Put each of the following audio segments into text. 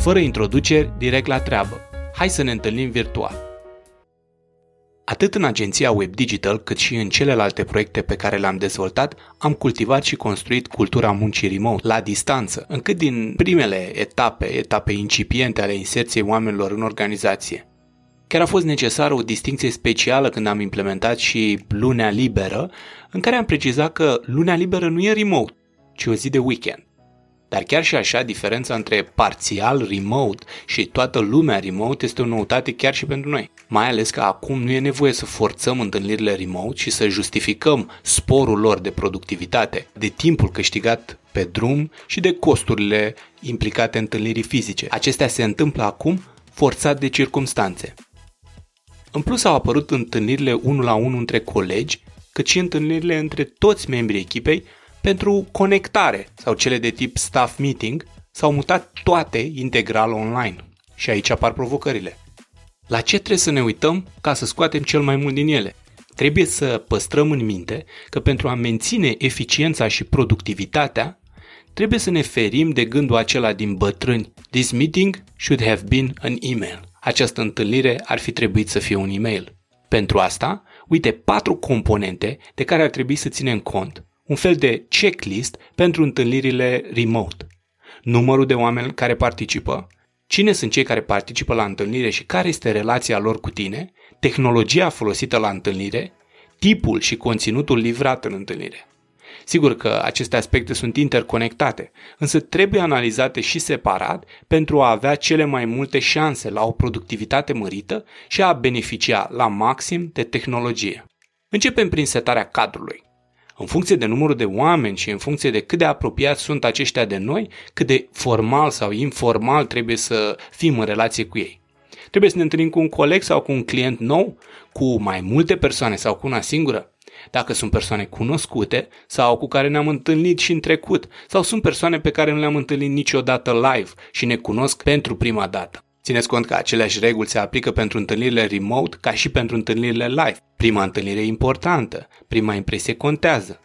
Fără introduceri, direct la treabă. Hai să ne întâlnim virtual. Atât în agenția Web Digital, cât și în celelalte proiecte pe care le-am dezvoltat, am cultivat și construit cultura muncii remote, la distanță, încât din primele etape, etape incipiente ale inserției oamenilor în organizație, Chiar a fost necesară o distinție specială când am implementat și lunea liberă, în care am precizat că lunea liberă nu e remote, ci o zi de weekend. Dar chiar și așa, diferența între parțial remote și toată lumea remote este o noutate chiar și pentru noi. Mai ales că acum nu e nevoie să forțăm întâlnirile remote și să justificăm sporul lor de productivitate, de timpul câștigat pe drum și de costurile implicate în întâlnirii fizice. Acestea se întâmplă acum forțat de circumstanțe. În plus au apărut întâlnirile unul la unul între colegi, cât și întâlnirile între toți membrii echipei pentru conectare sau cele de tip staff meeting s-au mutat toate integral online. Și aici apar provocările. La ce trebuie să ne uităm ca să scoatem cel mai mult din ele? Trebuie să păstrăm în minte că pentru a menține eficiența și productivitatea, trebuie să ne ferim de gândul acela din bătrâni. This meeting should have been an email. Această întâlnire ar fi trebuit să fie un e-mail. Pentru asta, uite patru componente de care ar trebui să ținem cont. Un fel de checklist pentru întâlnirile remote. Numărul de oameni care participă, cine sunt cei care participă la întâlnire și care este relația lor cu tine, tehnologia folosită la întâlnire, tipul și conținutul livrat în întâlnire. Sigur că aceste aspecte sunt interconectate, însă trebuie analizate și separat pentru a avea cele mai multe șanse la o productivitate mărită și a beneficia la maxim de tehnologie. Începem prin setarea cadrului. În funcție de numărul de oameni și în funcție de cât de apropiați sunt aceștia de noi, cât de formal sau informal trebuie să fim în relație cu ei. Trebuie să ne întâlnim cu un coleg sau cu un client nou, cu mai multe persoane sau cu una singură. Dacă sunt persoane cunoscute sau cu care ne-am întâlnit și în trecut, sau sunt persoane pe care nu le-am întâlnit niciodată live și ne cunosc pentru prima dată. Țineți cont că aceleași reguli se aplică pentru întâlnirile remote ca și pentru întâlnirile live. Prima întâlnire e importantă, prima impresie contează.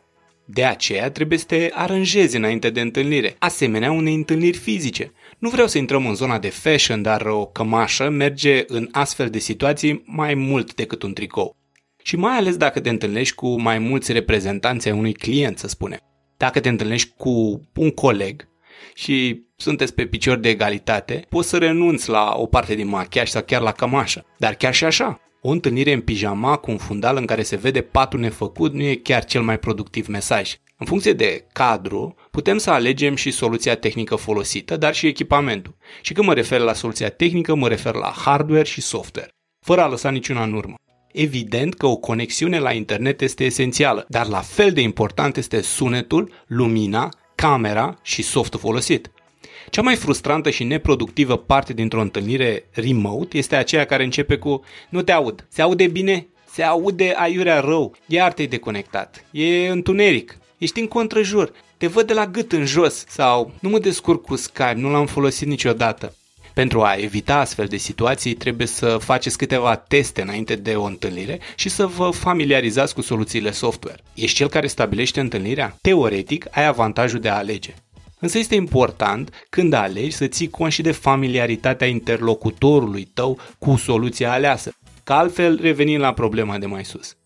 De aceea trebuie să te aranjezi înainte de întâlnire, asemenea unei întâlniri fizice. Nu vreau să intrăm în zona de fashion, dar o cămașă merge în astfel de situații mai mult decât un tricou și mai ales dacă te întâlnești cu mai mulți reprezentanți ai unui client, să spunem. Dacă te întâlnești cu un coleg și sunteți pe picior de egalitate, poți să renunți la o parte din machiaj sau chiar la cămașă. Dar chiar și așa, o întâlnire în pijama cu un fundal în care se vede patul nefăcut nu e chiar cel mai productiv mesaj. În funcție de cadru, putem să alegem și soluția tehnică folosită, dar și echipamentul. Și când mă refer la soluția tehnică, mă refer la hardware și software, fără a lăsa niciuna în urmă. Evident că o conexiune la internet este esențială, dar la fel de important este sunetul, lumina, camera și softul folosit. Cea mai frustrantă și neproductivă parte dintr-o întâlnire remote este aceea care începe cu Nu te aud. Se aude bine? Se aude aiurea rău. Iar te-ai deconectat. E întuneric. Ești în contrajur. Te văd de la gât în jos. Sau nu mă descurc cu Skype, nu l-am folosit niciodată. Pentru a evita astfel de situații, trebuie să faceți câteva teste înainte de o întâlnire și să vă familiarizați cu soluțiile software. Ești cel care stabilește întâlnirea? Teoretic, ai avantajul de a alege. Însă este important când alegi să ții cont și de familiaritatea interlocutorului tău cu soluția aleasă, că altfel revenim la problema de mai sus.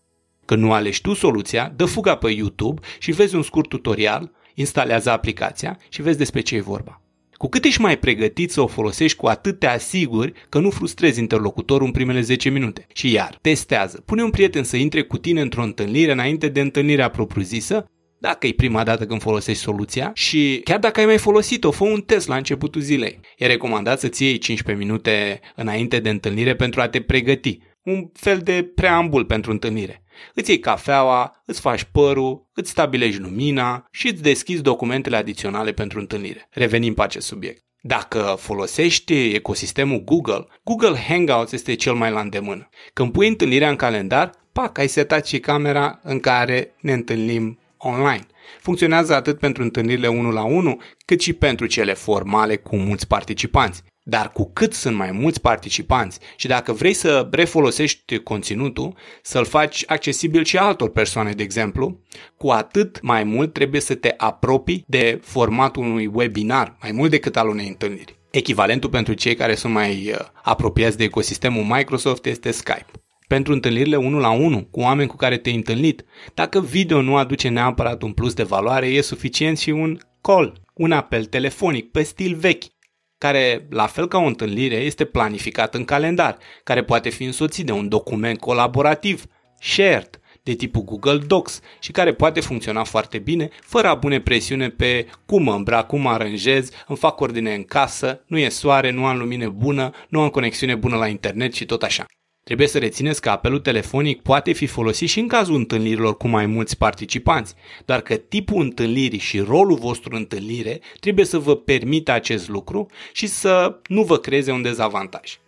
Când nu alegi tu soluția, dă fuga pe YouTube și vezi un scurt tutorial, instalează aplicația și vezi despre ce e vorba. Cu cât ești mai pregătit să o folosești, cu atât te asiguri că nu frustrezi interlocutorul în primele 10 minute. Și iar, testează. Pune un prieten să intre cu tine într-o întâlnire înainte de întâlnirea propriu-zisă, dacă e prima dată când folosești soluția și chiar dacă ai mai folosit-o, fă un test la începutul zilei. E recomandat să-ți iei 15 minute înainte de întâlnire pentru a te pregăti. Un fel de preambul pentru întâlnire. Îți iei cafeaua, îți faci părul, îți stabilești lumina și îți deschizi documentele adiționale pentru întâlnire. Revenim pe acest subiect. Dacă folosești ecosistemul Google, Google Hangouts este cel mai la îndemână. Când pui întâlnirea în calendar, pac, ai setat și camera în care ne întâlnim online. Funcționează atât pentru întâlnirile 1 la 1, cât și pentru cele formale cu mulți participanți. Dar cu cât sunt mai mulți participanți și dacă vrei să refolosești conținutul, să-l faci accesibil și altor persoane, de exemplu, cu atât mai mult trebuie să te apropii de formatul unui webinar, mai mult decât al unei întâlniri. Echivalentul pentru cei care sunt mai uh, apropiați de ecosistemul Microsoft este Skype. Pentru întâlnirile 1 la 1 cu oameni cu care te-ai întâlnit, dacă video nu aduce neapărat un plus de valoare, e suficient și un call, un apel telefonic pe stil vechi, care, la fel ca o întâlnire, este planificat în calendar, care poate fi însoțit de un document colaborativ, shared, de tipul Google Docs și care poate funcționa foarte bine fără a pune presiune pe cum mă îmbrac, cum mă aranjez, îmi fac ordine în casă, nu e soare, nu am lumină bună, nu am conexiune bună la internet și tot așa. Trebuie să rețineți că apelul telefonic poate fi folosit și în cazul întâlnirilor cu mai mulți participanți, doar că tipul întâlnirii și rolul vostru în întâlnire trebuie să vă permită acest lucru și să nu vă creeze un dezavantaj.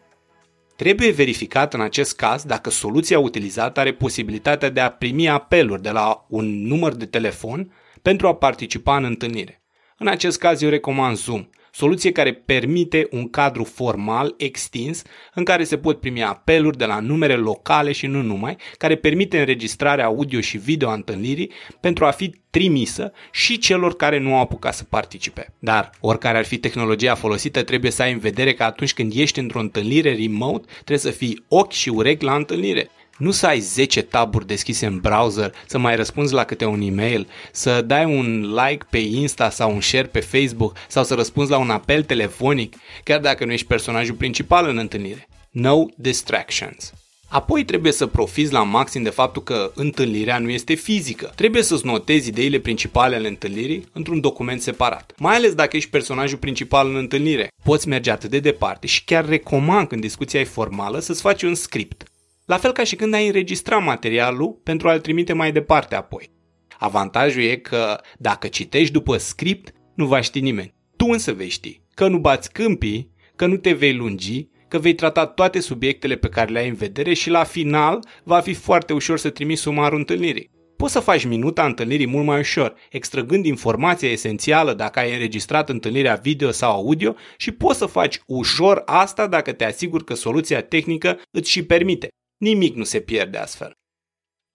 Trebuie verificat în acest caz dacă soluția utilizată are posibilitatea de a primi apeluri de la un număr de telefon pentru a participa în întâlnire. În acest caz eu recomand Zoom, soluție care permite un cadru formal extins în care se pot primi apeluri de la numere locale și nu numai, care permite înregistrarea audio și video a întâlnirii pentru a fi trimisă și celor care nu au apucat să participe. Dar, oricare ar fi tehnologia folosită, trebuie să ai în vedere că atunci când ești într-o întâlnire remote, trebuie să fii ochi și urechi la întâlnire nu să ai 10 taburi deschise în browser, să mai răspunzi la câte un e-mail, să dai un like pe Insta sau un share pe Facebook sau să răspunzi la un apel telefonic, chiar dacă nu ești personajul principal în întâlnire. No distractions. Apoi trebuie să profiți la maxim de faptul că întâlnirea nu este fizică. Trebuie să-ți notezi ideile principale ale întâlnirii într-un document separat. Mai ales dacă ești personajul principal în întâlnire. Poți merge atât de departe și chiar recomand când discuția e formală să-ți faci un script. La fel ca și când ai înregistra materialul pentru a-l trimite mai departe apoi. Avantajul e că dacă citești după script, nu va ști nimeni. Tu însă vei ști că nu bați câmpii, că nu te vei lungi, că vei trata toate subiectele pe care le ai în vedere și la final va fi foarte ușor să trimiți sumarul întâlnirii. Poți să faci minuta întâlnirii mult mai ușor, extrăgând informația esențială dacă ai înregistrat întâlnirea video sau audio și poți să faci ușor asta dacă te asiguri că soluția tehnică îți și permite. Nimic nu se pierde astfel.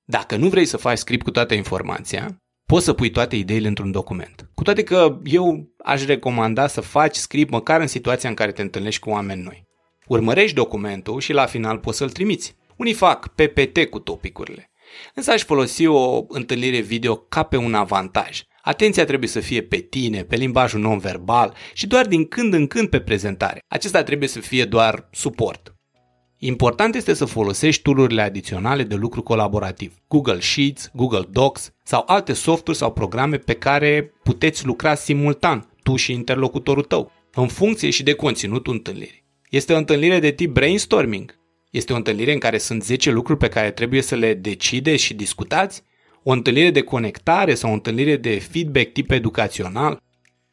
Dacă nu vrei să faci script cu toată informația, poți să pui toate ideile într-un document. Cu toate că eu aș recomanda să faci script măcar în situația în care te întâlnești cu oameni noi. Urmărești documentul și la final poți să-l trimiți. Unii fac PPT cu topicurile. Însă aș folosi o întâlnire video ca pe un avantaj. Atenția trebuie să fie pe tine, pe limbajul non-verbal și doar din când în când pe prezentare. Acesta trebuie să fie doar suport. Important este să folosești tool adiționale de lucru colaborativ, Google Sheets, Google Docs sau alte softuri sau programe pe care puteți lucra simultan, tu și interlocutorul tău, în funcție și de conținutul întâlnirii. Este o întâlnire de tip brainstorming. Este o întâlnire în care sunt 10 lucruri pe care trebuie să le decideți și discutați, o întâlnire de conectare sau o întâlnire de feedback tip educațional.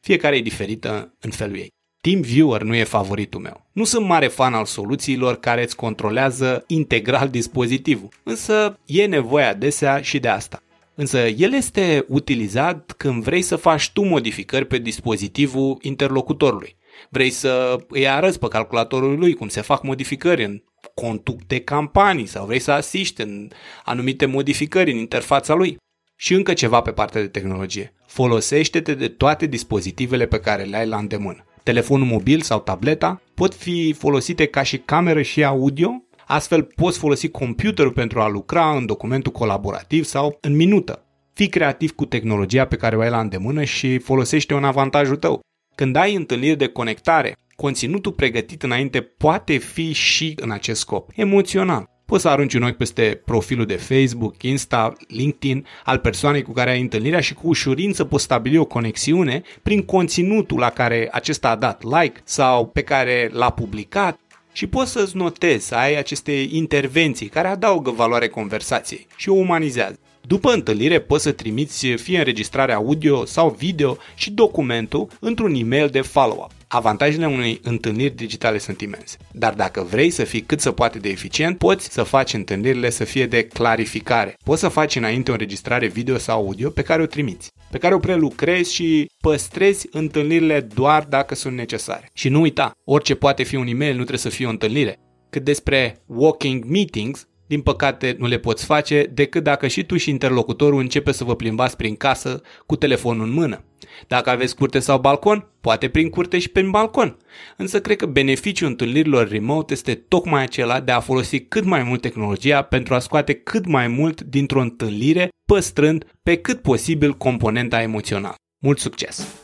Fiecare e diferită în felul ei. TeamViewer nu e favoritul meu. Nu sunt mare fan al soluțiilor care îți controlează integral dispozitivul, însă e nevoie adesea și de asta. Însă el este utilizat când vrei să faci tu modificări pe dispozitivul interlocutorului. Vrei să îi arăți pe calculatorul lui cum se fac modificări în contuc de campanii sau vrei să asiști în anumite modificări în interfața lui. Și încă ceva pe partea de tehnologie. Folosește-te de toate dispozitivele pe care le ai la îndemână telefonul mobil sau tableta, pot fi folosite ca și cameră și audio, astfel poți folosi computerul pentru a lucra în documentul colaborativ sau în minută. Fii creativ cu tehnologia pe care o ai la îndemână și folosește un avantajul tău. Când ai întâlniri de conectare, conținutul pregătit înainte poate fi și în acest scop, emoțional. Poți să arunci un ochi peste profilul de Facebook, Insta, LinkedIn al persoanei cu care ai întâlnirea și cu ușurință poți stabili o conexiune prin conținutul la care acesta a dat like sau pe care l-a publicat și poți să-ți notezi, să ai aceste intervenții care adaugă valoare conversației și o umanizează. După întâlnire poți să trimiți fie înregistrarea audio sau video și documentul într-un e-mail de follow-up. Avantajele unei întâlniri digitale sunt imense. Dar dacă vrei să fii cât să poate de eficient, poți să faci întâlnirile să fie de clarificare. Poți să faci înainte o înregistrare video sau audio pe care o trimiți, pe care o prelucrezi și păstrezi întâlnirile doar dacă sunt necesare. Și nu uita, orice poate fi un e-mail nu trebuie să fie o întâlnire. Cât despre walking meetings, din păcate nu le poți face decât dacă și tu și interlocutorul începe să vă plimbați prin casă cu telefonul în mână. Dacă aveți curte sau balcon, poate prin curte și prin balcon. Însă cred că beneficiul întâlnirilor remote este tocmai acela de a folosi cât mai mult tehnologia pentru a scoate cât mai mult dintr-o întâlnire, păstrând pe cât posibil componenta emoțională. Mult succes!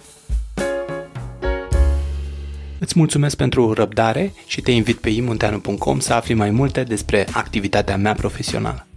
Îți mulțumesc pentru răbdare și te invit pe imunteanu.com să afli mai multe despre activitatea mea profesională.